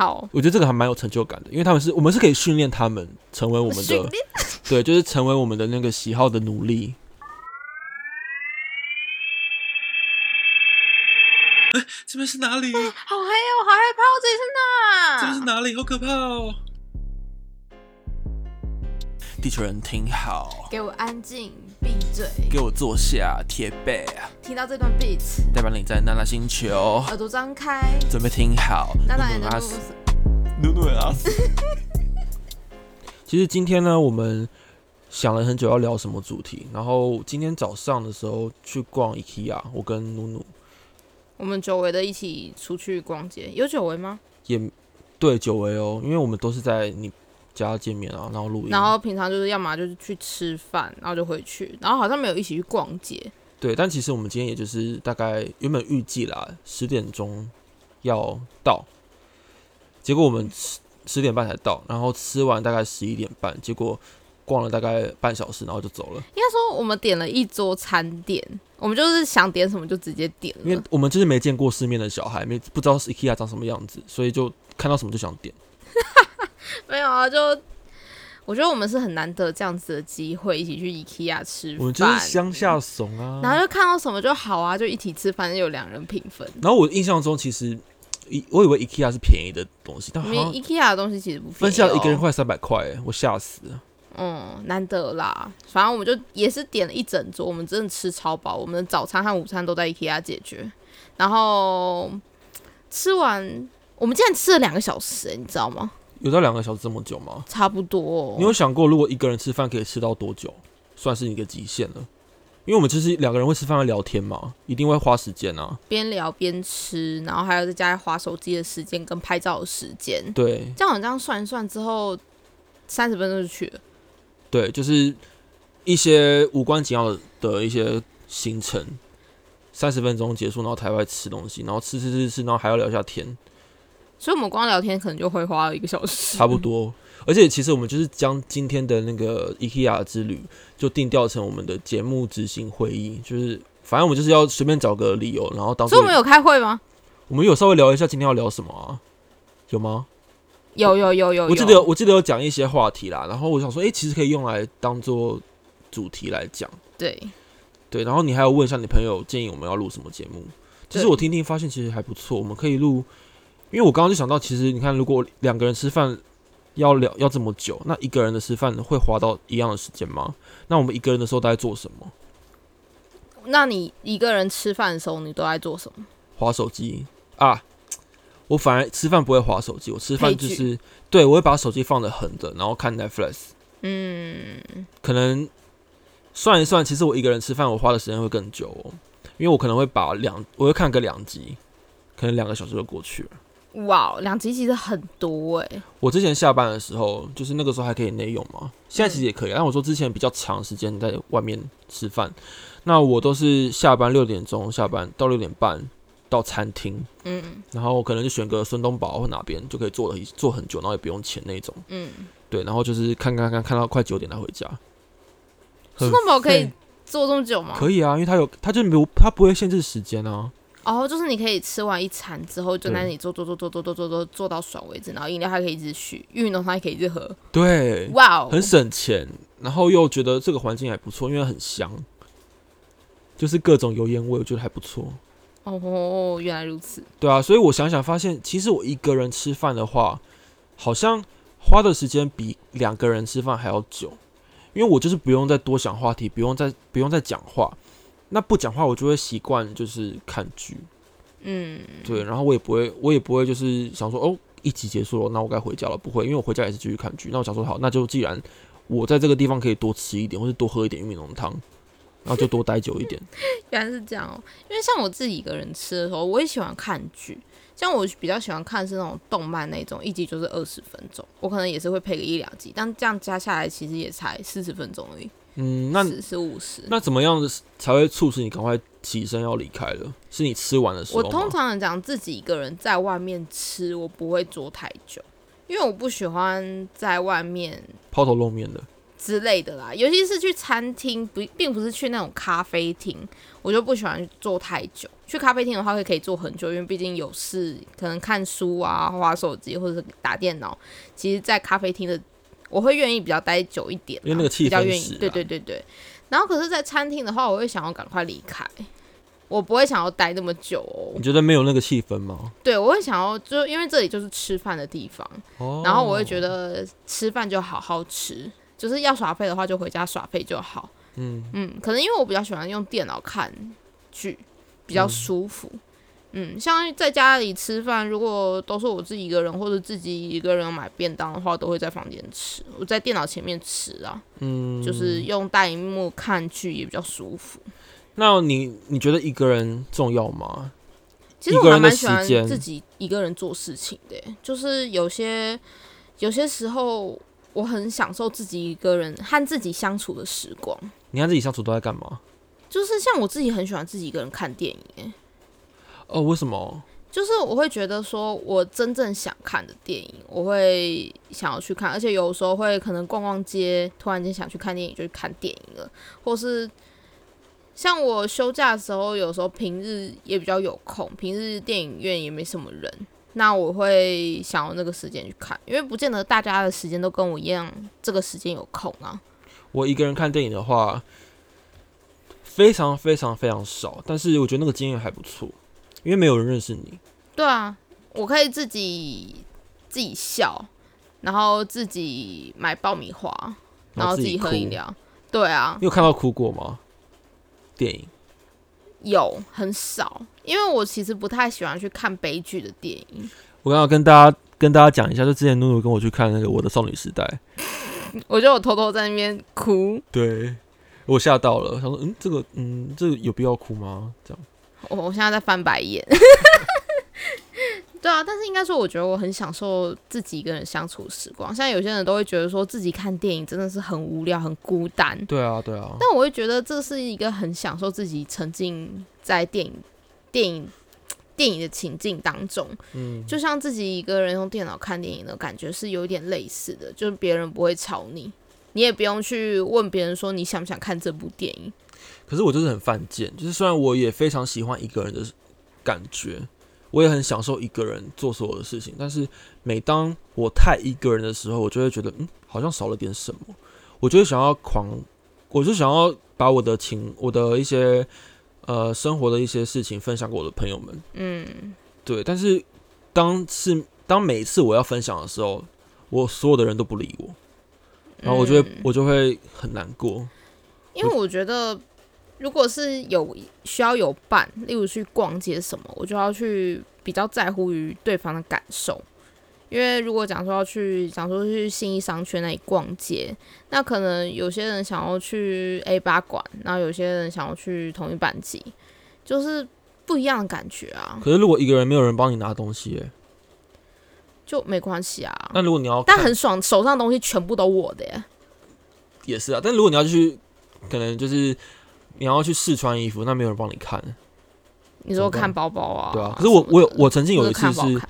好，我觉得这个还蛮有成就感的，因为他们是我们是可以训练他们成为我们的，对，就是成为我们的那个喜好的奴隶。哎，这边是哪里？好黑哦，好害怕哦，这里是哪？这边是哪里？好可怕哦！地球人听好，给我安静，闭嘴。给我坐下，贴背，听到这段 beat，代表你在娜娜星球，耳朵张开。准备听好。那当然努努阿斯努努阿斯。其实今天呢，我们想了很久要聊什么主题，然后今天早上的时候去逛 IKEA，我跟努努我们久违的一起出去逛街，有久违吗？也对久违哦，因为我们都是在你家见面啊，然后录音，然后平常就是要么就是去吃饭，然后就回去，然后好像没有一起去逛街。对，但其实我们今天也就是大概原本预计啦十点钟要到，结果我们十十点半才到，然后吃完大概十一点半，结果逛了大概半小时，然后就走了。应该说我们点了一桌餐点，我们就是想点什么就直接点了因为。我们就是没见过世面的小孩，没不知道是 IKEA 长什么样子，所以就看到什么就想点。没有啊，就我觉得我们是很难得这样子的机会，一起去 IKEA 吃饭我们就是，乡下怂啊。然后就看到什么就好啊，就一起吃，反正有两人平分。然后我印象中其实，一我以为 IKEA 是便宜的东西，但 IKEA 的东西其实不便宜、哦，分下来一个人快三百块，哎我吓死了。嗯，难得啦。反正我们就也是点了一整桌，我们真的吃超饱，我们的早餐和午餐都在 IKEA 解决。然后吃完，我们竟然吃了两个小时、欸，你知道吗？有到两个小时这么久吗？差不多、哦。你有想过，如果一个人吃饭可以吃到多久，算是一个极限了？因为我们其实两个人会吃饭会聊天嘛，一定会花时间啊。边聊边吃，然后还有再加上划手机的时间跟拍照的时间，对这样我这样算一算之后，三十分钟就去了。对，就是一些无关紧要的的一些行程，三十分钟结束，然后台外吃东西，然后吃吃吃吃，然后还要聊一下天，所以我们光聊天可能就会花了一个小时，差不多。而且其实我们就是将今天的那个 IKEA 之旅就定调成我们的节目执行会议，就是反正我们就是要随便找个理由，然后当做所以我们有开会吗？我们有稍微聊一下今天要聊什么啊？有吗？有有有有，我记得我记得有讲一些话题啦，然后我想说，哎、其实可以用来当做主题来讲，对，对。然后你还要问一下你朋友，建议我们要录什么节目。其实我听听发现其实还不错，我们可以录，因为我刚刚就想到，其实你看，如果两个人吃饭要聊要这么久，那一个人的吃饭会花到一样的时间吗？那我们一个人的时候都在做什么？那你一个人吃饭的时候，你都在做什么？划手机啊。我反而吃饭不会划手机，我吃饭就是对我会把手机放的横的，然后看 Netflix。嗯，可能算一算，其实我一个人吃饭，我花的时间会更久哦，因为我可能会把两，我会看个两集，可能两个小时就过去了。哇，两集其实很多哎、我之前下班的时候，就是那个时候还可以内用嘛，现在其实也可以。但我说之前比较长时间在外面吃饭，那我都是下班六点钟下班到六点半到餐厅，嗯然后可能就选个孙东宝或哪边就可以坐了一坐很久，然后也不用钱那种。嗯，对，然后就是看看看看到快九点才回家。很孙东宝可以废做这么久吗？可以啊，因为他有，他就没有，它不会限制时间啊。哦，就是你可以吃完一餐之后，就在那对里做做做做做做做做做到爽为止，然后饮料还可以一直续，玉米浓汤还可以一直喝。对，哇哦，很省钱，然后又觉得这个环境还不错，因为很香，就是各种油烟味，我觉得还不错。哦，原来如此。对啊，所以我想想发现，其实我一个人吃饭的话，好像花的时间比两个人吃饭还要久，因为我就是不用再多想话题，不用再不用再讲话。那不讲话，我就会习惯就是看剧，嗯，对，然后我也不会，我也不会就是想说哦，一集结束了，那我该回家了，不会，因为我回家也是继续看剧。那我想说好，那就既然我在这个地方可以多吃一点，或是多喝一点玉米浓汤，然后就多待久一点。原来是这样哦。因为像我自己一个人吃的时候，我也喜欢看剧。像我比较喜欢看是那种动漫那种，一集就是二十分钟，我可能也是会配个一两集，但这样加下来其实也才四十分钟而已，嗯，那四十五十。那怎么样才会促使你赶快起身要离开了？是你吃完的时候？我通常讲自己一个人在外面吃，我不会坐太久，因为我不喜欢在外面抛头露面的，之类的啦。尤其是去餐厅，不并不是去那种咖啡厅，我就不喜欢坐太久。去咖啡厅的话，会可以坐很久，因为毕竟有事，可能看书啊、划手机或者是打电脑。其实，在咖啡厅的，我会愿意比较待久一点，因为那个气比较愿意。对对对对。然后，可是，在餐厅的话，我会想要赶快离开，我不会想要待那么久哦你。觉得没有那个气氛吗？对，我会想要，就因为这里就是吃饭的地方，哦，然后我会觉得吃饭就好好吃，就是要耍废的话就回家耍废就好。嗯，嗯，可能因为我比较喜欢用电脑看剧，比较舒服。嗯，像在家里吃饭，如果都是我自己一个人或者自己一个人买便当的话，都会在房间吃。我在电脑前面吃啊，嗯，就是用大荧幕看剧也比较舒服。那你你觉得一个人重要吗？其实我还蛮喜欢自己一个人做事情的耶，就是有些有些时候我很享受自己一个人和自己相处的时光。你和自己相处都在干嘛？就是像我自己很喜欢自己一个人看电影耶，哦，为什么？就是我会觉得说我真正想看的电影，我会想要去看，而且有时候会可能逛逛街，突然间想去看电影就去看电影了，或是像我休假的时候，有时候平日也比较有空，平日电影院也没什么人，那我会想要那个时间去看，因为不见得大家的时间都跟我一样，这个时间有空啊。我一个人看电影的话，非常非常非常少，但是我觉得那个经验还不错，因为没有人认识你。对啊，我可以自己自己笑，然后自己买爆米花，然后自己喝饮料。对啊，你有看到哭过吗？电影有很少，因为我其实不太喜欢去看悲剧的电影。我刚刚跟大家跟大家讲一下，就之前露露跟我去看那个《我的少女时代》，我觉得我偷偷在那边哭，对我吓到了，想说嗯，这个嗯，这个有必要哭吗？这样我我现在在翻白眼。对啊，但是应该说，我觉得我很享受自己一个人相处的时光。像有些人都会觉得说自己看电影真的是很无聊、很孤单，对啊，对啊，但我会觉得这是一个很享受自己沉浸在电影、电影、电影的情境当中，嗯，就像自己一个人用电脑看电影的感觉是有一点类似的，就是别人不会吵你，你也不用去问别人说你想不想看这部电影。可是我就是很犯贱，就是虽然我也非常喜欢一个人的感觉，我也很享受一个人做所有的事情，但是每当我太一个人的时候，我就会觉得，嗯，好像少了点什么，我就会想要狂，我就想要把我的情，我的一些呃生活的一些事情分享给我的朋友们，嗯，对，但是当是当每一次我要分享的时候，我所有的人都不理我，然后我就会、嗯。我就会很难过，因为我觉得，如果是有需要有伴，例如去逛街什么，我就要去比较在乎于对方的感受。因为如果讲说要去，讲说去信义商圈那里逛街，那可能有些人想要去 A 八馆，然后有些人想要去同一班级，就是不一样的感觉啊，可是如果一个人没有人帮你拿东西、欸，就没关系啊。那如果你要但很爽，手上的东西全部都我的耶。也是啊，但如果你要去，可能就是你要去试穿衣服，那没有人帮你看，你说看包包啊？对啊。可是我我有我曾经有一次是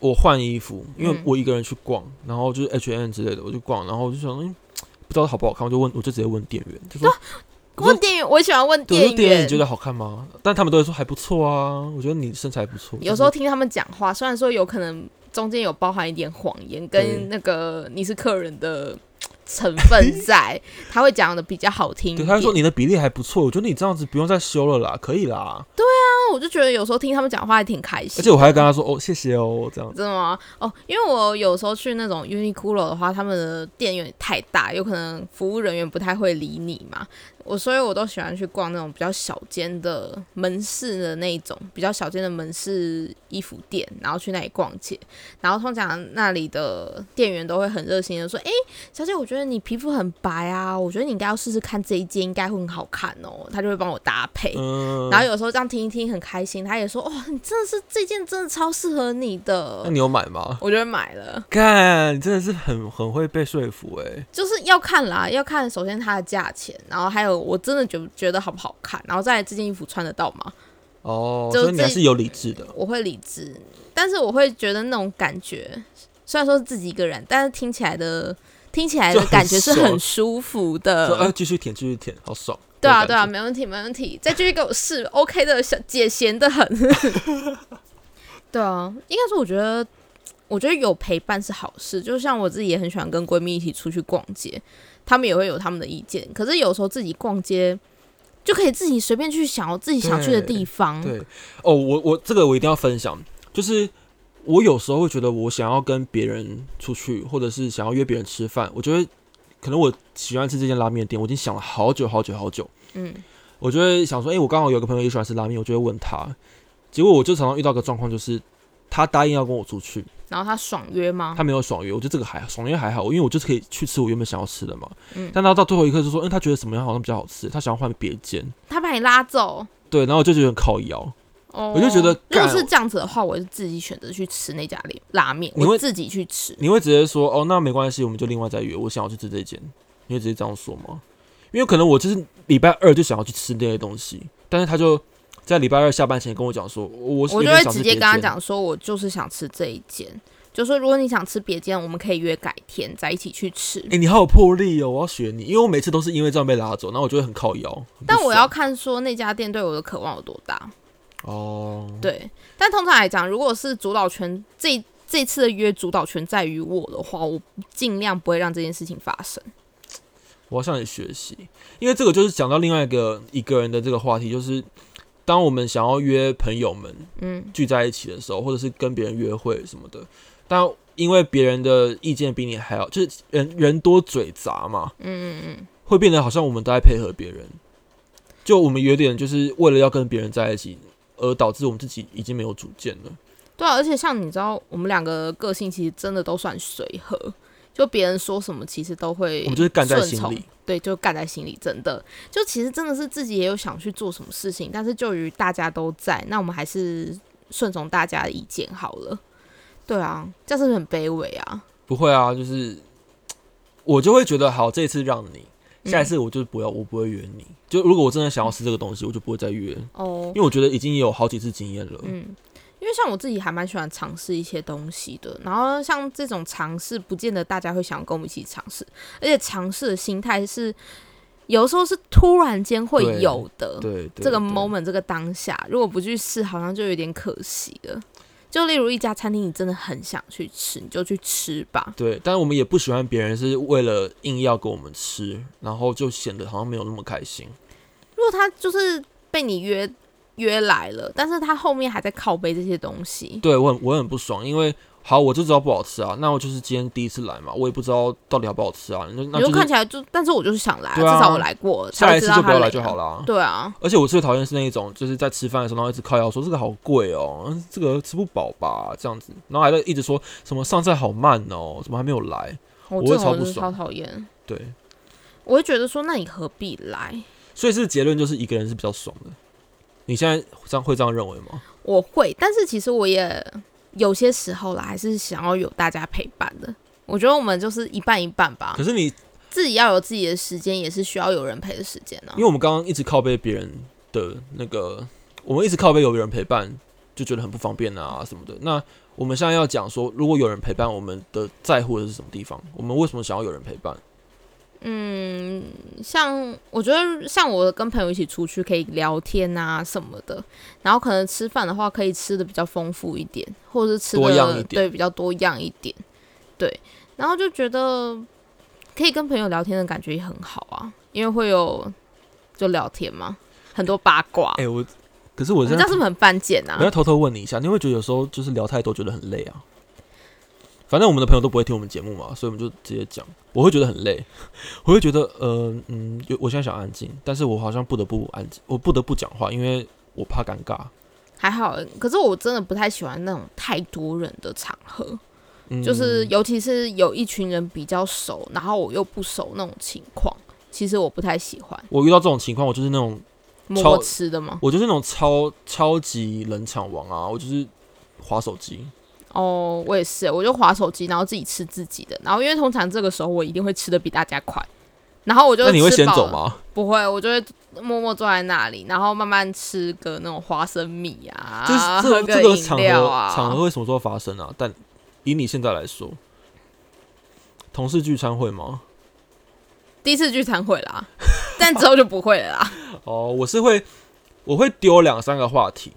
我换衣服，因为嗯我一个人去逛，然后就是 H N 之类的，我就逛，然后我就想，嗯，不知道好不好看，我就问，我就直接问店员，就说，问店员，我喜欢问店员你觉。得好看吗？但他们都会说还不错啊，我觉得你身材不错。有时候听他们讲话，虽然说有可能中间有包含一点谎言，跟那个你是客人的成分在，他会讲的比较好听一对，他说你的比例还不错，我觉得你这样子不用再修了啦，可以啦。对啊我就觉得有时候听他们讲话还挺开心。而且我还跟他说哦，谢谢哦，这样子。真的吗？哦，因为我有时候去那种 Uniqlo 的话，他们的店有点太大，有可能服务人员不太会理你嘛。我所以，我都喜欢去逛那种比较小间的门市的那一种比较小间的门市衣服店，然后去那里逛街。然后通常那里的店员都会很热心的说：“诶，小姐，我觉得你皮肤很白啊，我觉得你应该要试试看这一件，应该会很好看哦。”他就会帮我搭配。嗯，然后有时候这样听一听很开心，他也说：“哇，你真的是这件真的超适合你的。”那你有买吗？我觉得买了，看，你真的是很很会被说服哎、就是要看啦，要看首先它的价钱，然后还有我真的觉觉得好不好看，然后再来这件衣服穿得到吗？哦，就所以你还是有理智的。我会理智，但是我会觉得那种感觉，虽然说是自己一个人，但是听起来的听起来的感觉是很舒服的。继续舔，继续舔，好爽。对啊，对啊，没问题，没问题。再继续给我试，OK 的，小姐闲的很。对啊，应该说，我觉得，我觉得有陪伴是好事。就像我自己也很喜欢跟闺蜜一起出去逛街，她们也会有他们的意见。可是有时候自己逛街就可以自己随便去想自己想去的地方。对哦，我我这个我一定要分享，就是我有时候会觉得我想要跟别人出去，或者是想要约别人吃饭，我觉得可能我喜欢吃这间拉面店，我已经想了好久好久好久，嗯，我就会想说，哎、我刚好有个朋友也喜欢吃拉面，我就会问他，结果我就常常遇到个状况，就是他答应要跟我出去，然后他爽约吗？他没有爽约，我觉得这个还好爽约还好，因为我就是可以去吃我原本想要吃的嘛，嗯但他到最后一刻就说，嗯，他觉得什么样好像比较好吃，他想要换别间，他把你拉走。对，然后我就觉得很靠腰。哦，我就觉得如果是这样子的话，我就自己选择去吃那家拉拉面，你会我自己去吃。你会直接说哦，那没关系，我们就另外再约。我想要去吃这间，你会直接这样说吗？因为可能我就是礼拜二就想要去吃那些东西，但是他就在礼拜二下班前跟我讲说，我我就会直接跟他讲说，我就是想吃这一间，就说如果你想吃别间，我们可以约改天再一起去吃。哎、你好有魄力哦，我要学你，因为我每次都是因为这样被拉走，那我就会很靠腰。但我要看说那家店对我的渴望有多大。哦，对，但通常来讲，如果是主导权这这次的约主导权在于我的话，我尽量不会让这件事情发生。我要向你学习，因为这个就是讲到另外一个一个人的这个话题，就是当我们想要约朋友们嗯，聚在一起的时候，或者是跟别人约会什么的，但因为别人的意见比你还要，就是人人多嘴杂嘛，嗯嗯嗯，会变得好像我们都在配合别人，就我们有点就是为了要跟别人在一起，而导致我们自己已经没有主见了。对啊，而且像你知道，我们两个个性其实真的都算随和，就别人说什么，其实都会我们就是干在心里。对，就干在心里，真的，就其实真的是自己也有想去做什么事情，但是就于大家都在，那我们还是顺从大家的意见好了。对啊，这样是不是很卑微啊？不会啊，就是我就会觉得好，这次让你，嗯下一次我就不要，我不会约你。就如果我真的想要吃这个东西，我就不会再约，哦因为，我觉得已经有好几次经验了。嗯，因为像我自己还蛮喜欢尝试一些东西的，然后像这种尝试，不见得大家会想跟我们一起尝试，而且尝试的心态是有时候是突然间会有的。对，对这个 moment 这个当下，如果不去试，好像就有点可惜了。就例如一家餐厅，你真的很想去吃，你就去吃吧。对，但我们也不喜欢别人是为了硬要给我们吃，然后就显得好像没有那么开心。如果他就是被你约约来了，但是他后面还在靠背这些东西，对我很我很不爽，因为好我就知道不好吃啊，那我就是今天第一次来嘛，我也不知道到底好不好吃啊，那那你就就是看起来就，但是我就是想来至少我来过，下一次就不要来就好了。对啊，而且我最讨厌是那一种，就是在吃饭的时候，然后一直靠腰说这个好贵哦，嗯这个吃不饱吧，这样子，然后还在一直说什么上菜好慢哦，怎么还没有来？我我会超不这种我就是超爽讨厌。对，我会觉得说，那你何必来？所以是结论就是一个人是比较爽的。你现在这样会这样认为吗？我会，但是其实我也有些时候啦，还是想要有大家陪伴的。我觉得我们就是一半一半吧可，是你，自己要有自己的时间，也是需要有人陪的时间呢、因为我们刚刚一直靠背别人的那个，我们一直靠背有人陪伴，就觉得很不方便啊什么的。那我们现在要讲说，如果有人陪伴，我们的在乎的是什么地方？我们为什么想要有人陪伴？嗯，像我觉得像我跟朋友一起出去可以聊天啊什么的，然后可能吃饭的话可以吃的比较丰富一点，或者是吃的对比较多样一点，对，然后就觉得可以跟朋友聊天的感觉也很好啊，因为会有就聊天嘛，很多八卦。哎、我可是我我现在们这样是不是很犯贱啊我？要偷偷问你一下，你会觉得有时候就是聊太多，觉得很累啊？反正我们的朋友都不会听我们节目嘛，所以我们就直接讲。我会觉得很累，我会觉得呃嗯，有我现在想安静，但是我好像不得不安静，我不得不讲话，因为我怕尴尬。还好，可是我真的不太喜欢那种太多人的场合，嗯，就是尤其是有一群人比较熟，然后我又不熟那种情况，其实我不太喜欢。我遇到这种情况，我就是那种默超吃的吗？我就是那种超超级冷场王啊，我就是划手机。哦，我也是，我就划手机，然后自己吃自己的。然后因为通常这个时候我一定会吃的比大家快，然后我就那你会？先走吗？不会，我就会默默坐在那里，然后慢慢吃个那种花生米啊，就是这这个饮场合料啊。场合会什么时候发生啊？但以你现在来说，同事聚餐会吗？第一次聚餐会啦，但之后就不会了啦。哦，我是会，我会丢两三个话题，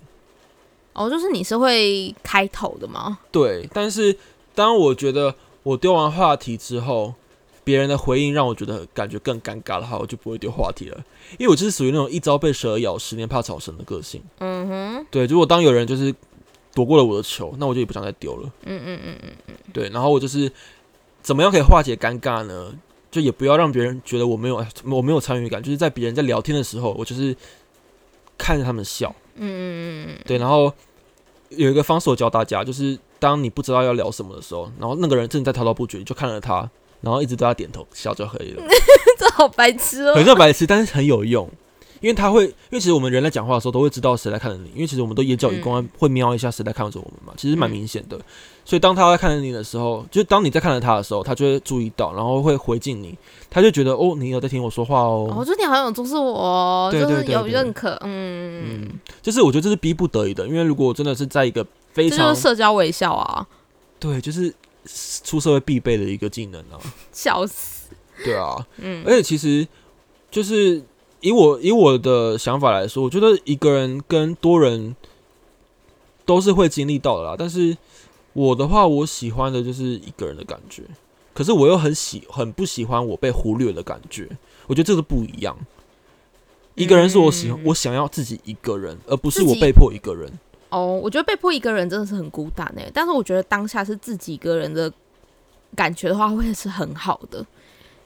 哦，就是你是会开头的吗？对。但是当我觉得我丢完话题之后，别人的回应让我觉得感觉更尴尬的话，我就不会丢话题了，因为我就是属于那种一朝被蛇咬，十年怕草绳的个性。嗯哼，对，如果当有人就是躲过了我的球，那我就也不想再丢了。嗯嗯嗯嗯嗯，对，然后我就是怎么样可以化解尴尬呢？就也不要让别人觉得我没有我没有参与感，就是在别人在聊天的时候，我就是看着他们笑。嗯嗯嗯嗯，对，然后有一个方式我教大家，就是当你不知道要聊什么的时候，然后那个人正在滔滔不绝，你就看着他，然后一直对他点头笑就可以了。这好白痴哦、很像白痴，但是很有用，因为他会，因为其实我们人在讲话的时候都会知道谁在看着你，因为其实我们都眼角余光会瞄一下谁在看着我们嘛，其实蛮明显的。所以当他在看着你的时候，就是当你在看着他的时候，他就会注意到，然后会回敬你，他就觉得哦，你有在听我说话哦。我觉得你好像有重视我哦，对就是有认可，嗯，嗯，就是我觉得这是逼不得已的，因为如果真的是在一个非常是社交微笑啊，对，就是出社会必备的一个技能啊。笑死，对啊，嗯。而且其实就是以我以我的想法来说，我觉得一个人跟多人都是会经历到的啦。但是我的话，我喜欢的就是一个人的感觉，可是我又很喜很不喜欢我被忽略的感觉。我觉得这是不一样。一个人是我喜欢，嗯我想要自己一个人，而不是我被迫一个人。哦，我觉得被迫一个人真的是很孤单诶，但是我觉得当下是自己一个人的感觉的话，会是很好的。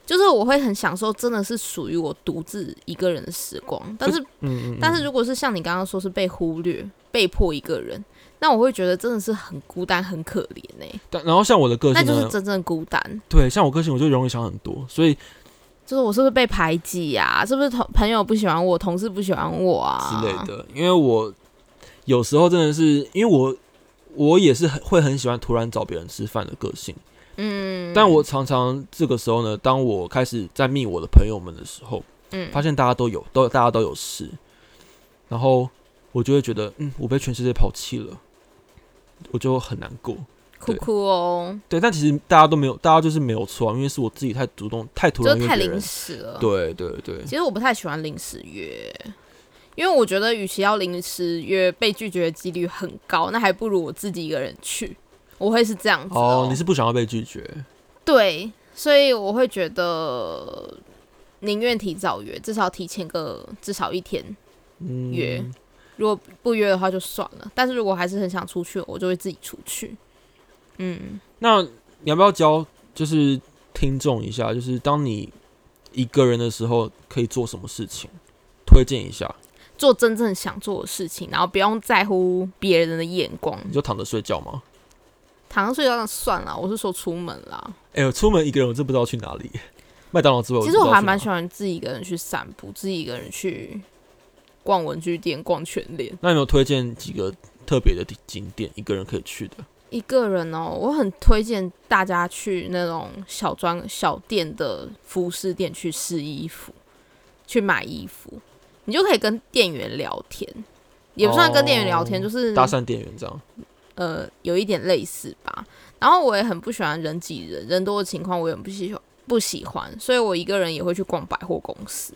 就是我会很享受，真的是属于我独自一个人的时光。但是，嗯嗯，但是如果是像你刚刚说是被忽略、被迫一个人，那我会觉得真的是很孤单、很可怜呢。但然后像我的个性那，就是真正孤单。对，像我个性我就容易想很多，所以就是我是不是被排挤呀、是不是同朋友不喜欢我，同事不喜欢我啊之类。的。因为我有时候真的是，因为我我也是很会很喜欢突然找别人吃饭的个性，嗯，但我常常这个时候呢，当我开始在密我的朋友们的时候，嗯发现大家都有都大家都有事，然后我就会觉得，嗯，我被全世界抛弃了，我就很难过。哭哭哦，对，但其实大家都没有，大家就是没有错啊，因为是我自己太主动、太突就太临。时了。对对对，其实我不太喜欢临时约，因为我觉得与其要临时约被拒绝的几率很高，那还不如我自己一个人去。我会是这样子哦哦，，你是不想要被拒绝？对，所以我会觉得宁愿提早约，至少提前个至少一天。嗯，约如果不约的话就算了，但是如果还是很想出去，我就会自己出去。嗯，那你要不要教就是听众一下，就是当你一个人的时候可以做什么事情？推荐一下，做真正想做的事情，然后不用在乎别人的眼光。你就躺着睡觉吗？躺着睡觉那算了，我是说出门啦。哎、我出门一个人，我真不知道去哪里。麦当劳之外，其实我还蛮喜欢。自己一个人去散步，自己一个人去逛文具店、逛全联。那有没有推荐几个特别的景点，一个人可以去的？一个人哦，我很推荐大家去那种小装小店的服饰店去试衣服，去买衣服，你就可以跟店员聊天，也不算跟店员聊天，哦就是搭讪店员这样。呃有一点类似吧。然后我也很不喜欢人挤人，人多的情况我也不喜欢不喜欢，所以我一个人也会去逛百货公司。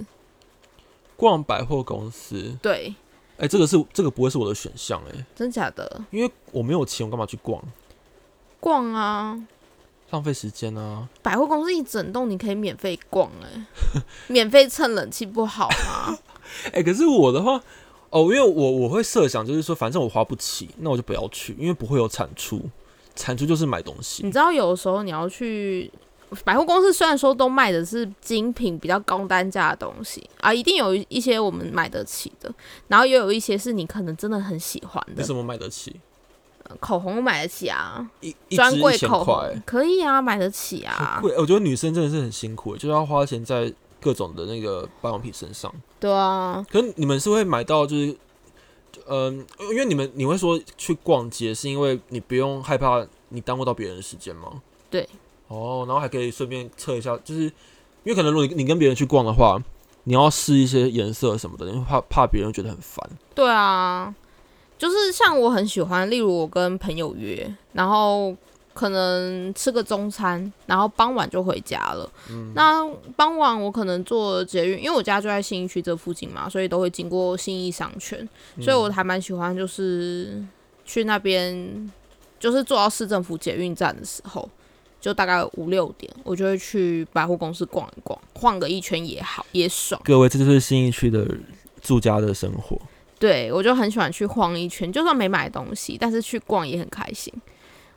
逛百货公司，对，哎、这个是这个不会是我的选项哎，真假的因为我没有钱，我干嘛去逛？逛啊，浪费时间啊！百货公司一整栋你可以免费逛哎、免费蹭冷气不好吗？哎、可是我的话，哦，因为我我会设想，就是说，反正我花不起，那我就不要去，因为不会有产出，产出就是买东西你。知道有的时候你要去百货公司，虽然说都卖的是精品、比较高单价的东西啊，一定有一些我们买得起的，然后也有一些是你可能真的很喜欢的。为什么买得起？口红买得起啊，专柜口红，可以啊，买得起啊。贵。我觉得女生真的是很辛苦，就是要花钱在各种的那个保养品身上。对啊，可是你们是会买到就是，嗯、因为你们你会说去逛街，是因为你不用害怕你耽误到别人的时间吗？对。哦，然后还可以顺便测一下，就是因为可能如果你你跟别人去逛的话，你要试一些颜色什么的，因为怕怕别人觉得很烦。对啊，就是像我很喜欢，例如我跟朋友约，然后可能吃个中餐，然后傍晚就回家了。嗯那傍晚我可能坐捷运，因为我家就在信义区这附近嘛，所以都会经过信义商圈，所以我还蛮喜欢就是去那边，就是坐到市政府捷运站的时候。就大概五六点，我就会去百货公司逛一逛，晃个一圈也好，也爽。各位，这就是新义区的住家的生活。对我就很喜欢去晃一圈，就算没买东西，但是去逛也很开心。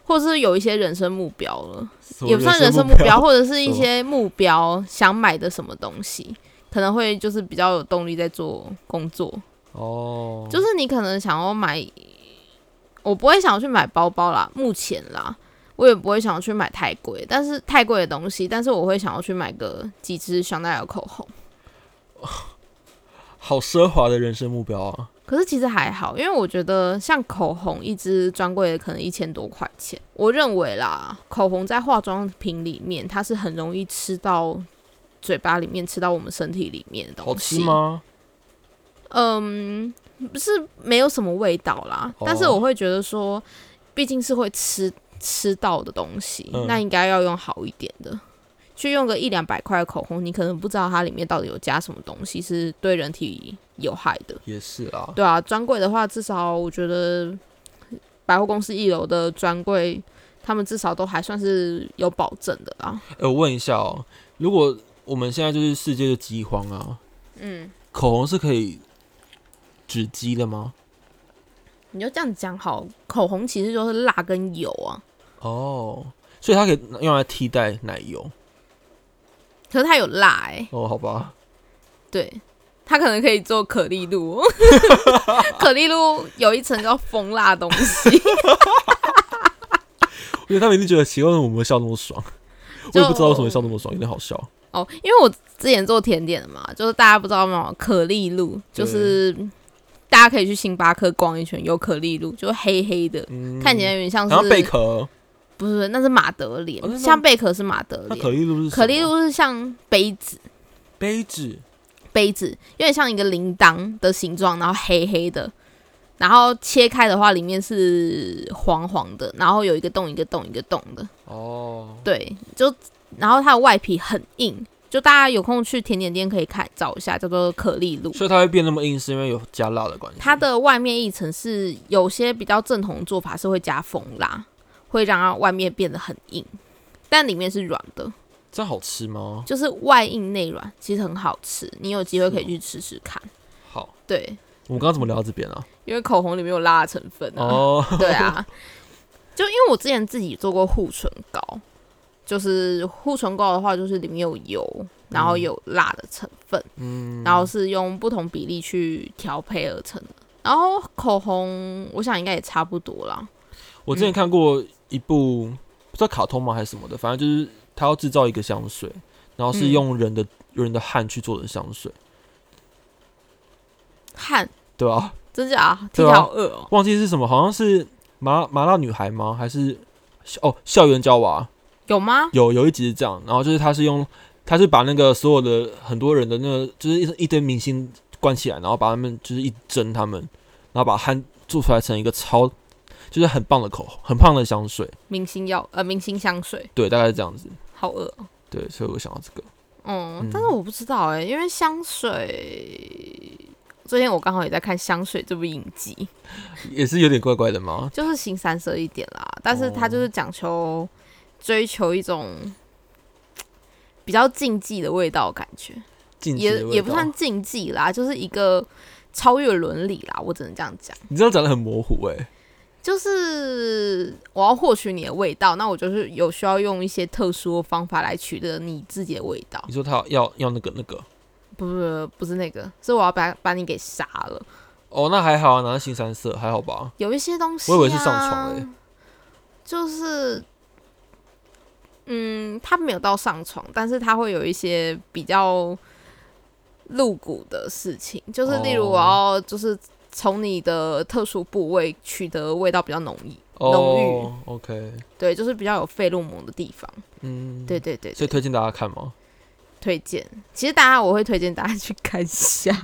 或者是有一些人生目标了，也不算人生目标，或者是一些目标想买的什么东西，可能会就是比较有动力在做工作。哦，就是你可能想要买，我不会想要去买包包啦，目前啦，我也不会想要去买太贵，但是太贵的东西，但是我会想要去买个几支香奈儿口红。好奢华的人生目标啊！可是其实还好，因为我觉得像口红一支专柜的可能一千多块钱，我认为啦，口红在化妆品里面它是很容易吃到嘴巴里面，吃到我们身体里面的东西。吃吗？嗯，不是没有什么味道啦，哦但是我会觉得说，毕竟是会吃吃到的东西，嗯那应该要用好一点的。去用个一两百块的口红，你可能不知道它里面到底有加什么东西是对人体有害的。也是啊。对啊，专柜的话，至少我觉得百货公司一楼的专柜，他们至少都还算是有保证的啦。哎、我问一下哦，如果我们现在就是世界的饥荒啊，嗯，口红是可以止饥的吗？你就这样讲好，口红其实就是蜡跟油啊，哦，所以它可以用来替代奶油。可是它有辣哎、哦，好吧，对，它可能可以做可丽露，可丽露有一层叫蜂蜡东西，因为他们一定觉得奇怪，为什么我们笑那么爽？我也不知道为什么笑那么爽，有点好笑。哦，因为我之前做甜点的嘛，就是大家不知道吗？可丽露就是大家可以去星巴克逛一圈，有可丽露，就黑黑的，嗯，看起来有点像是贝壳。不是，那是马德莲，哦像贝壳是马德莲。可莲，丽露是可丽露是像杯子，杯子。杯子有点像一个铃铛的形状，然后黑黑的，然后切开的话里面是黄黄的，然后有一个洞一个洞一个洞的，哦，对，就然后它的外皮很硬，就大家有空去甜点店可以看找一下，叫做可丽露。所以它会变那么硬，是因为有加辣的关系。它的外面一层是有些比较正统的做法是会加蜂蜡，会让它外面变得很硬，但里面是软的。这好吃吗？就是外硬内软，其实很好吃。你有机会可以去吃吃看。好，对，我们刚刚怎么聊到这边啊？因为口红里面有蜡的成分啊。哦，对啊，就因为我之前自己做过护唇膏，就是护唇膏的话，就是里面有油，然后有辣的成分，嗯，然后是用不同比例去调配而成的。然后口红，我想应该也差不多啦。我之前看过一部不知道卡通吗还是什么的，反正就是他要制造一个香水，然后是嗯用人的、人的汗去做的香水，汗，对吧、真假？啊起来好饿哦。忘记是什么，好像是麻麻辣女孩吗？还是哦校园娇娃？有吗？有有一集是这样，然后就是他是用他是把那个所有的很多人的那个就是一一堆明星关起来，然后把他们就是一蒸他们，然后把汗做出来成一个超就是很棒的口红，很棒的香水，明星药呃，明星香水，对，大概是这样子。好饿哦。对，所以我想到这个。嗯嗯，但是我不知道哎、因为香水，最近我刚好也在看《香水》这部影集，也是有点怪怪的吗？就是新三色一点啦，但是它就是讲求追求一种比较禁忌的味道，感觉也禁忌的味道也不算禁忌啦，就是一个超越伦理啦，我只能这样讲。你这样讲的很模糊哎、就是我要获取你的味道，那我就是有需要用一些特殊的方法来取得你自己的味道。你说他要要那个那个不不不是那个，是我要把把你给杀了。哦，那还好啊，拿新三色还好吧？有一些东西、啊，我以为是上床嘞就是，嗯，他没有到上床，但是他会有一些比较露骨的事情，就是例如哦我要就是从你的特殊部位取得味道比较浓郁，浓郁哦，OK，对，就是比较有费洛蒙的地方。嗯，对，对对对，所以推荐大家看吗？推荐。其实大家我会推荐大家去看一下。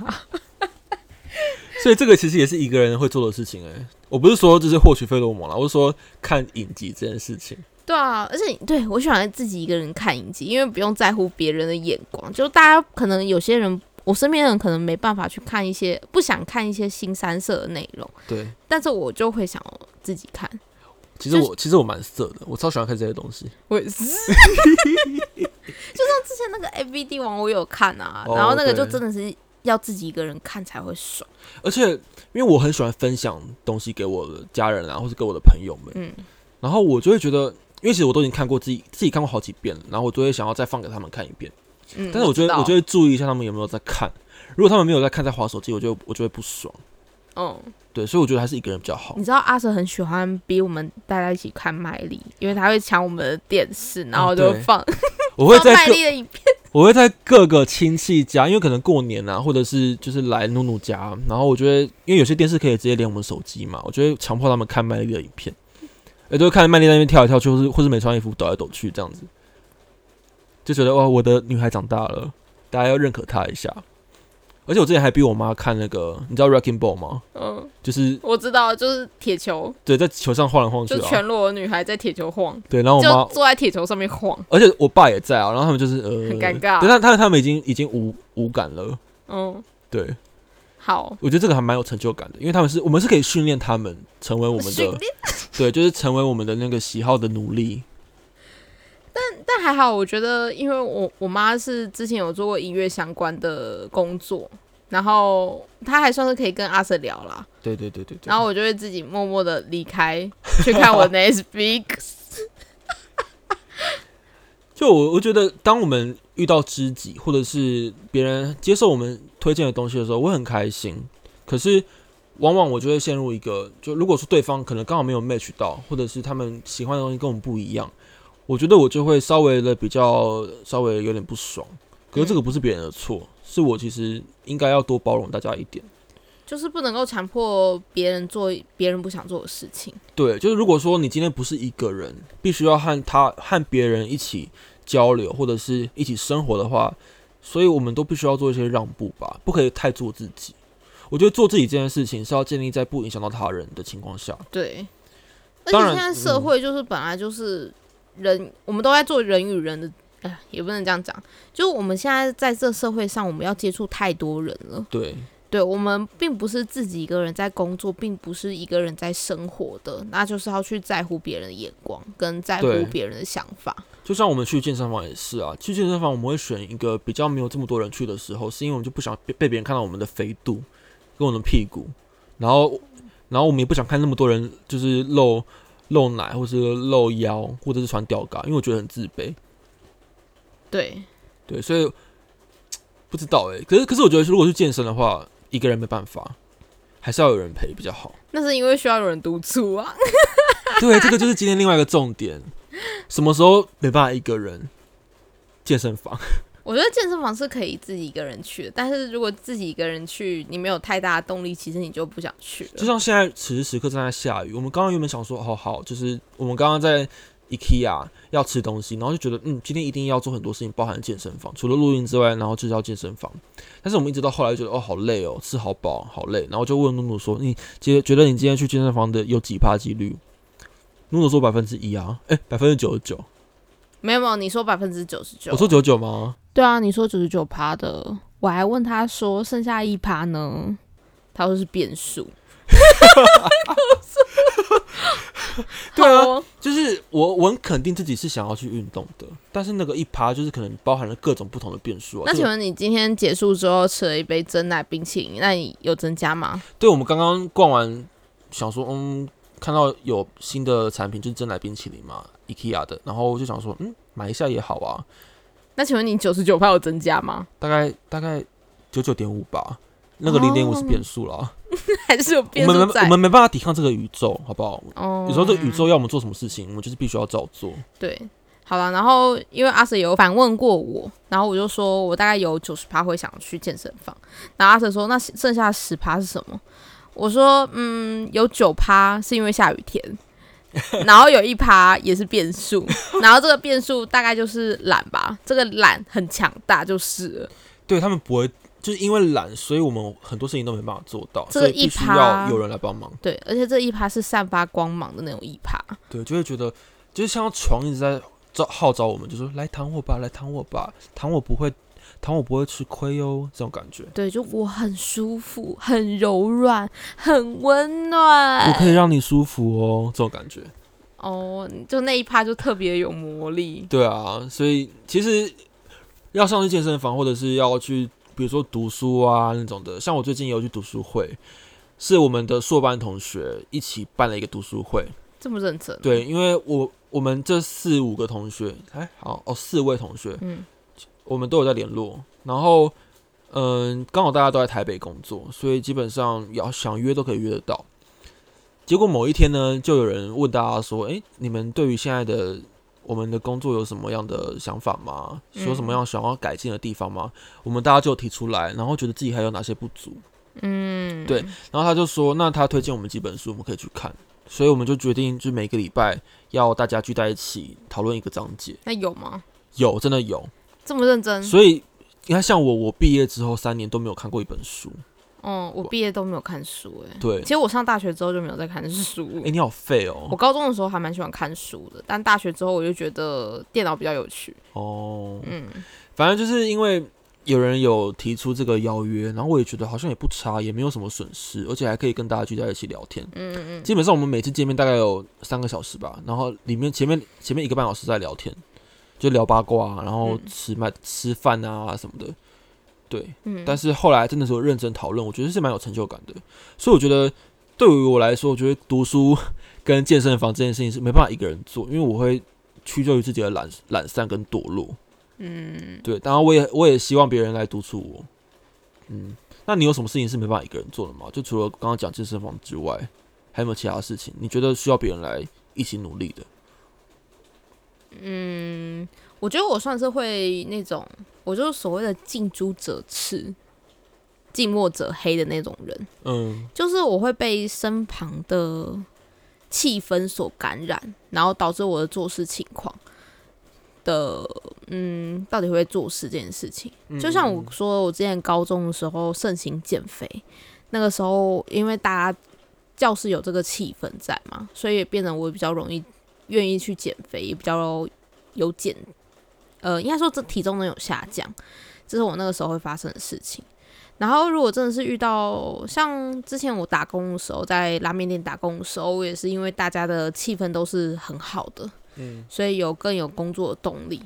所以这个其实也是一个人会做的事情哎、我不是说就是获取费洛蒙啦，我是说看影集这件事情。对啊，而且对我喜欢自己一个人看影集，因为不用在乎别人的眼光。就大家可能有些人，我身边的人可能没办法去看一些，不想看一些新三色的内容，对，但是我就会想自己看。其实我其实我蛮色的，我超喜欢看这些东西。我也是，就像之前那个 A V D 王，我有看啊，哦然后那个就真的是要自己一个人看才会爽。而且因为我很喜欢分享东西给我的家人啊，或者给我的朋友们，嗯，然后我就会觉得，因为其实我都已经看过自己自己看过好几遍了，然后我就会想要再放给他们看一遍。嗯，但是我觉得我就会注意一下他们有没有在看，如果他们没有在看，在划手机，我就我就会不爽。嗯，对，所以我觉得还是一个人比较好你。知道阿 Sir 很喜欢逼我们大家一起看麦丽，因为他会抢我们的电视，然后就对放、我会在麦丽的影片。我会在各个亲戚家，因为可能过年啊，或者是就是来努努家，然后我觉得，因为有些电视可以直接连我们手机嘛，我就会强迫他们看麦丽的影片，也就会看麦丽那边跳来跳去，或是或是没穿衣服抖来抖去这样子，就觉得哇，我的女孩长大了，大家要认可她一下。而且我之前还逼我妈看那个，你知道 Wrecking Ball 吗？嗯，就是我知道，就是铁球，对，在球上晃来晃去啊。就全裸的女孩在铁球晃，对，然后我就妈，坐在铁球上面晃。而且我爸也在啊，然后他们就是呃，很尴尬对，但他他们已经已经无无感了。嗯，对，好，我觉得这个还蛮有成就感的，因为他们是我们是可以训练他们成为我们的，对，就是成为我们的那个喜好的奴隶。但还好，我觉得，因为我我妈是之前有做过音乐相关的工作，然后她还算是可以跟阿 Sir 聊啦，对对对对对。然后我就会自己默默的离开，去看我的 Speaks。就我我觉得，当我们遇到知己或者是别人接受我们推荐的东西的时候，我很开心。可是往往我就会陷入一个，就如果说对方可能刚好没有 match 到，或者是他们喜欢的东西跟我们不一样，我觉得我就会稍微的比较稍微有点不爽。可是这个不是别人的错，是我其实应该要多包容大家一点。就是不能够强迫别人做别人不想做的事情。对，就是如果说你今天不是一个人，必须要和他和别人一起交流，或者是一起生活的话，所以我们都必须要做一些让步吧，不可以太做自己。我觉得做自己这件事情是要建立在不影响到他人的情况下。对，而且当然现在社会就是本来就是人，我们都在做人与人的，哎，也不能这样讲，就我们现在在这社会上，我们要接触太多人了。对，对我们并不是自己一个人在工作，并不是一个人在生活的，那就是要去在乎别人的眼光，跟在乎别人的想法。就像我们去健身房也是啊，去健身房我们会选一个比较没有这么多人去的时候，是因为我们就不想被被别人看到我们的肥度跟我们的屁股，然后然后我们也不想看那么多人就是露露奶或是露腰或者是穿吊嘎，因为我觉得很自卑。对，对，所以不知道哎、可是可是我觉得如果去健身的话，一个人没办法，还是要有人陪比较好。那是因为需要有人督促啊。对，这个就是今天另外一个重点，什么时候没办法一个人健身房？我觉得健身房是可以自己一个人去的，但是如果自己一个人去，你没有太大的动力，其实你就不想去了。就像现在此时此刻正在下雨，我们刚刚原本想说，好好，就是我们刚刚在 IKEA 要吃东西，然后就觉得，嗯，今天一定要做很多事情，包含健身房，除了录音之外，然后就是要健身房。但是我们一直到后来觉得，哦，好累哦，吃好饱，好累。然后就问努努说，你觉觉得你今天去健身房的有几趴几率？努努说百分之一啊，哎、百分之九十九。没有没有，你说百分之九十九，我说九九吗？对啊，你说九十九趴的，我还问他说剩下一趴呢，他说是变数。对啊就是我我很肯定自己是想要去运动的，但是那个一趴就是可能包含了各种不同的变数啊。那请问你今天结束之后吃了一杯真奶冰淇淋，那你有增加吗？对，我们刚刚逛完，想说，嗯，看到有新的产品，就是真奶冰淇淋嘛，IKEA 的，然后我就想说，嗯，买一下也好啊，那请问你九十九趴有增加吗？大概大概九九点五吧，那个零点五是变数了。还是有我们没变数在？我们没办法抵抗这个宇宙，好不好？哦有时候这个宇宙要我们做什么事情，我们就是必须要照做。对，好了，然后因为阿 Sir 有反问过我，然后我就说我大概有九十趴会想去健身房，然后阿 Sir 说那剩下十趴是什么？我说嗯，有九趴是因为下雨天，然后有一趴也是变数，然后这个变数大概就是懒吧，这个懒很强大就是了。对他们不会，就是因为懒，所以我们很多事情都没办法做到，这个一趴要有人来帮忙。对，而且这一趴是散发光芒的那种一趴，对，就会觉得就是像床一直在召号召我们，就说来躺我吧，来躺我吧，躺我不会躺我不会吃亏哦，这种感觉。对，就我很舒服，很柔软，很温暖。我可以让你舒服哦，这种感觉。哦，就那一趴就特别有魔力。对啊，所以其实要上去健身房，或者是要去，比如说读书啊那种的，像我最近也有去读书会，是我们的硕班同学一起办了一个读书会。这么认真？对，因为我我们这四五个同学，哎，好哦，四位同学，嗯，我们都有在联络。然后，嗯，刚好大家都在台北工作，所以基本上要想约都可以约得到。结果某一天呢，就有人问大家说：“哎，你们对于现在的我们的工作有什么样的想法吗？有什么样想要改进的地方吗？”我们大家就提出来，然后觉得自己还有哪些不足。嗯，对。然后他就说：“那他推荐我们几本书，我们可以去看。”所以我们就决定，就每个礼拜要大家聚在一起讨论一个章节。那有吗？有，真的有。这么认真？所以你看，像我，我毕业之后三年都没有看过一本书。嗯，我毕业都没有看书，哎，对，其实我上大学之后就没有再看书。哎，你好废哦！我高中的时候还蛮喜欢看书的，但大学之后我就觉得电脑比较有趣。哦，嗯，反正就是因为有人有提出这个邀约，然后我也觉得好像也不差，也没有什么损失，而且还可以跟大家聚在一起聊天。嗯嗯嗯。基本上我们每次见面大概有三个小时吧，然后里面前面前面一个半小时在聊天，就聊八卦，然后吃麦吃饭啊什么的。对，嗯，但是后来真的是认真讨论，我觉得是蛮有成就感的。所以我觉得对于我来说，我觉得读书跟健身房这件事情是没办法一个人做，因为我会屈就于自己的懒懒散跟堕落。嗯，对，当然我也我也希望别人来督促我。嗯，那你有什么事情是没办法一个人做的吗？就除了刚刚讲健身房之外，还有没有其他事情你觉得需要别人来一起努力的？嗯，我觉得我算是会那种。我就是所谓的近朱者赤，近墨者黑的那种人。嗯，就是我会被身旁的气氛所感染，然后导致我的做事情况的，嗯，到底会不会做事这件事情。就像我说，我之前高中的时候盛行减肥，那个时候因为大家教室有这个气氛在嘛，所以也变得我比较容易愿意去减肥，也比较有减。呃，应该说这体重能有下降，这是我那个时候会发生的事情。然后如果真的是遇到像之前我打工的时候，在拉面店打工的时候，我也是因为大家的气氛都是很好的，嗯，所以有更有工作的动力。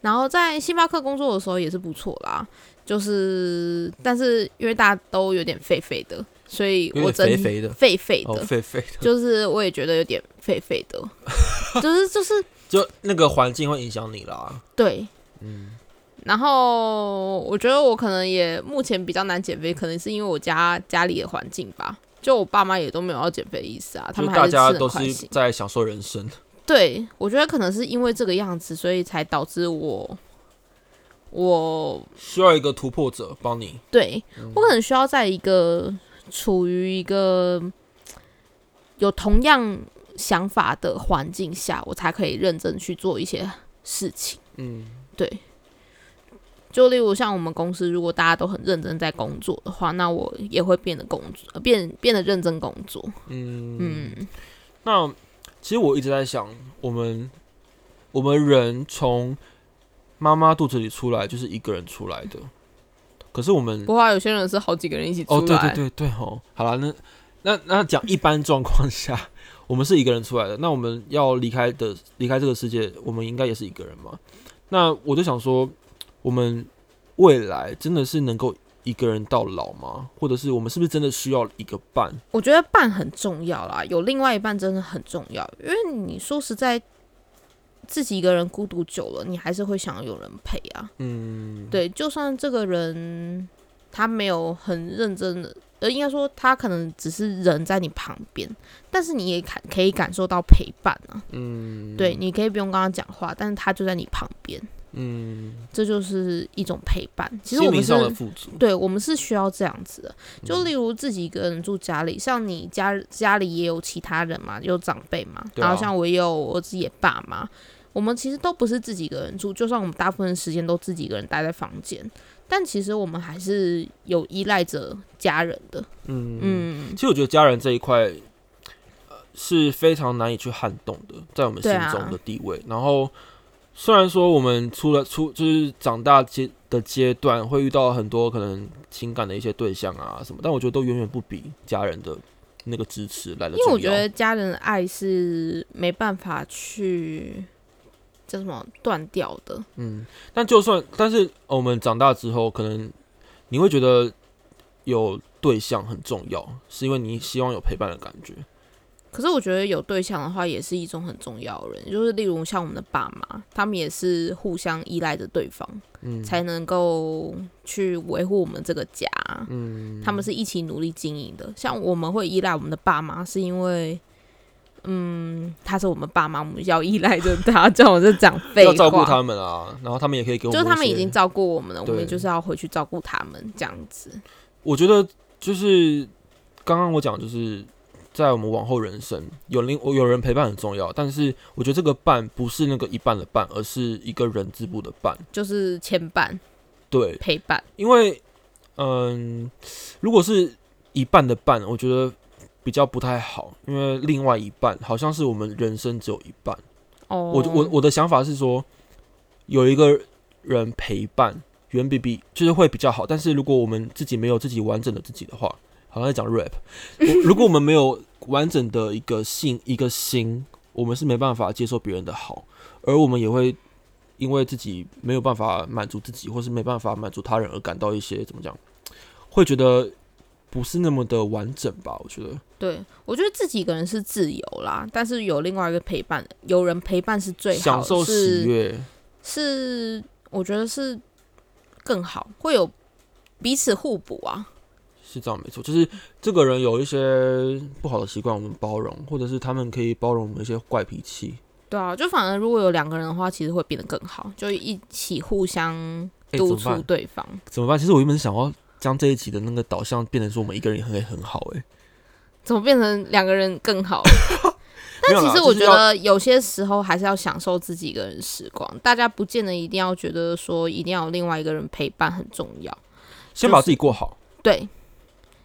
然后在星巴克工作的时候也是不错啦，就是但是因为大家都有点废废的，所以我真肥肥的废废的废废的，就是我也觉得有点肥肥的，就是就是。就那个环境会影响你啦。对，嗯，然后我觉得我可能也目前比较难减肥，可能是因为我家家里的环境吧。就我爸妈也都没有要减肥的意思啊，他们大家都是在享受人生。对，我觉得可能是因为这个样子，所以才导致我我需要一个突破者帮你。对我可能需要在一个处于一个有同样。想法的环境下，我才可以认真去做一些事情。嗯，对。就例如像我们公司，如果大家都很认真在工作的话，那我也会变得工作，变变得认真工作。嗯嗯。那其实我一直在想，我们我们人从妈妈肚子里出来就是一个人出来的，可是我们不怕有些人是好几个人一起出来。哦，对对对对哦。好了，那那那讲一般状况下。我们是一个人出来的，那我们要离开的离开这个世界，我们应该也是一个人嘛？那我就想说，我们未来真的是能够一个人到老吗？或者是我们是不是真的需要一个伴？我觉得伴很重要啦，有另外一半真的很重要，因为你说实在，自己一个人孤独久了，你还是会想要有人陪啊。嗯，对，就算这个人他没有很认真的。呃，应该说他可能只是人在你旁边，但是你也感可以感受到陪伴啊。嗯，对，你可以不用跟他讲话，但是他就在你旁边。嗯，这就是一种陪伴。其实我们是，对我们是需要这样子的。就例如自己一个人住家里，像你家家里也有其他人嘛，有长辈嘛，然后像我也有我自己的爸妈，我们其实都不是自己一个人住，就算我们大部分时间都自己一个人待在房间。但其实我们还是有依赖着家人的。嗯嗯，其实我觉得家人这一块，是非常难以去撼动的，在我们心中的地位。然后虽然说我们出了出就是长大阶的阶段会遇到很多可能情感的一些对象啊什么，但我觉得都远远不比家人的那个支持来的。因为我觉得家人的爱是没办法去叫什么断掉的。嗯，但就算但是我们长大之后，可能你会觉得有对象很重要，是因为你希望有陪伴的感觉。可是我觉得有对象的话，也是一种很重要的人，就是例如像我们的爸妈，他们也是互相依赖着对方，嗯才能够去维护我们这个家。嗯，他们是一起努力经营的。像我们会依赖我们的爸妈，是因为，嗯，他是我们爸妈，我们要依赖着他，这样我就讲废话。要照顾他们啊，然后他们也可以给我们，就是他们已经。照顾我们了，我们就是要回去照顾他们，这样子。我觉得就是刚刚我讲，就是在我们往后人生，有另有人陪伴很重要，但是我觉得这个伴不是那个一半的伴，而是一个人字部的伴。就是牵绊、对，陪伴。因为嗯，如果是一半的伴，我觉得比较不太好，因为另外一半好像是我们人生只有一半。哦，我我我的想法是说，有一个人陪伴，远比比就是会比较好。但是如果我们自己没有自己完整的自己的话，好像在讲 rap，如果我们没有完整的一个性一个心，我们是没办法接受别人的好，而我们也会因为自己没有办法满足自己，或是没办法满足他人而感到一些怎么讲，会觉得不是那么的完整吧？我觉得，对，我觉得自己一个人是自由啦，但是有另外一个陪伴，有人陪伴是最好的，享受喜是悦，是我觉得是更好，会有彼此互补啊。是这样没错，就是这个人有一些不好的习惯，我们包容，或者是他们可以包容我们一些怪脾气。对啊，就反而如果有两个人的话，其实会变得更好，就一起互相督促对方。怎么办？其实我原本是想要将这一集的那个导向变成说我们一个人也会很好、欸，怎么变成两个人更好？但其实我觉得有些时候还是要享受自己一个人时光，大家不见得一定要觉得说一定要有另外一个人陪伴很重要。先把自己过好，对，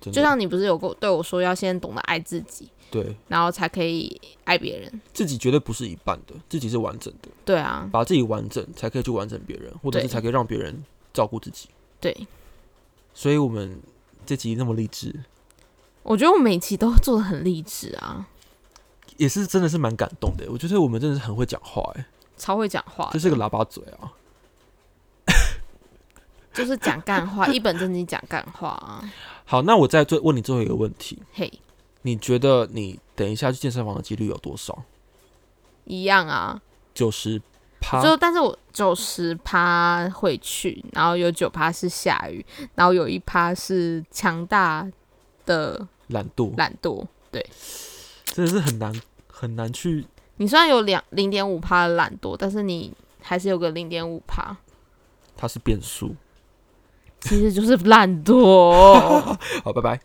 就像你不是有跟我对我说要先懂得爱自己，对然后才可以爱别人。自己绝对不是一半的，自己是完整的，对啊，把自己完整才可以去完整别人，或者是才可以让别人照顾自己。对，所以我们这集那么励志，我觉得我每期都做的很励志啊，也是真的是蛮感动的。我觉得我们真的是很会讲话，哎，超会讲话的，这是个喇叭嘴啊。就是讲干话，一本正经讲干话啊。好，那我再最问你最后一个问题，嘿，你觉得你等一下去健身房的几率有多少？一样啊，九十趴，就但是我九十趴会去，然后有九趴是下雨，然后有一趴是强大的懒惰，懒惰。对真的是很难很难去。你虽然有两零点五趴的懒惰，但是你还是有个零点五趴，它是变数。其实就是懒惰。好，拜拜。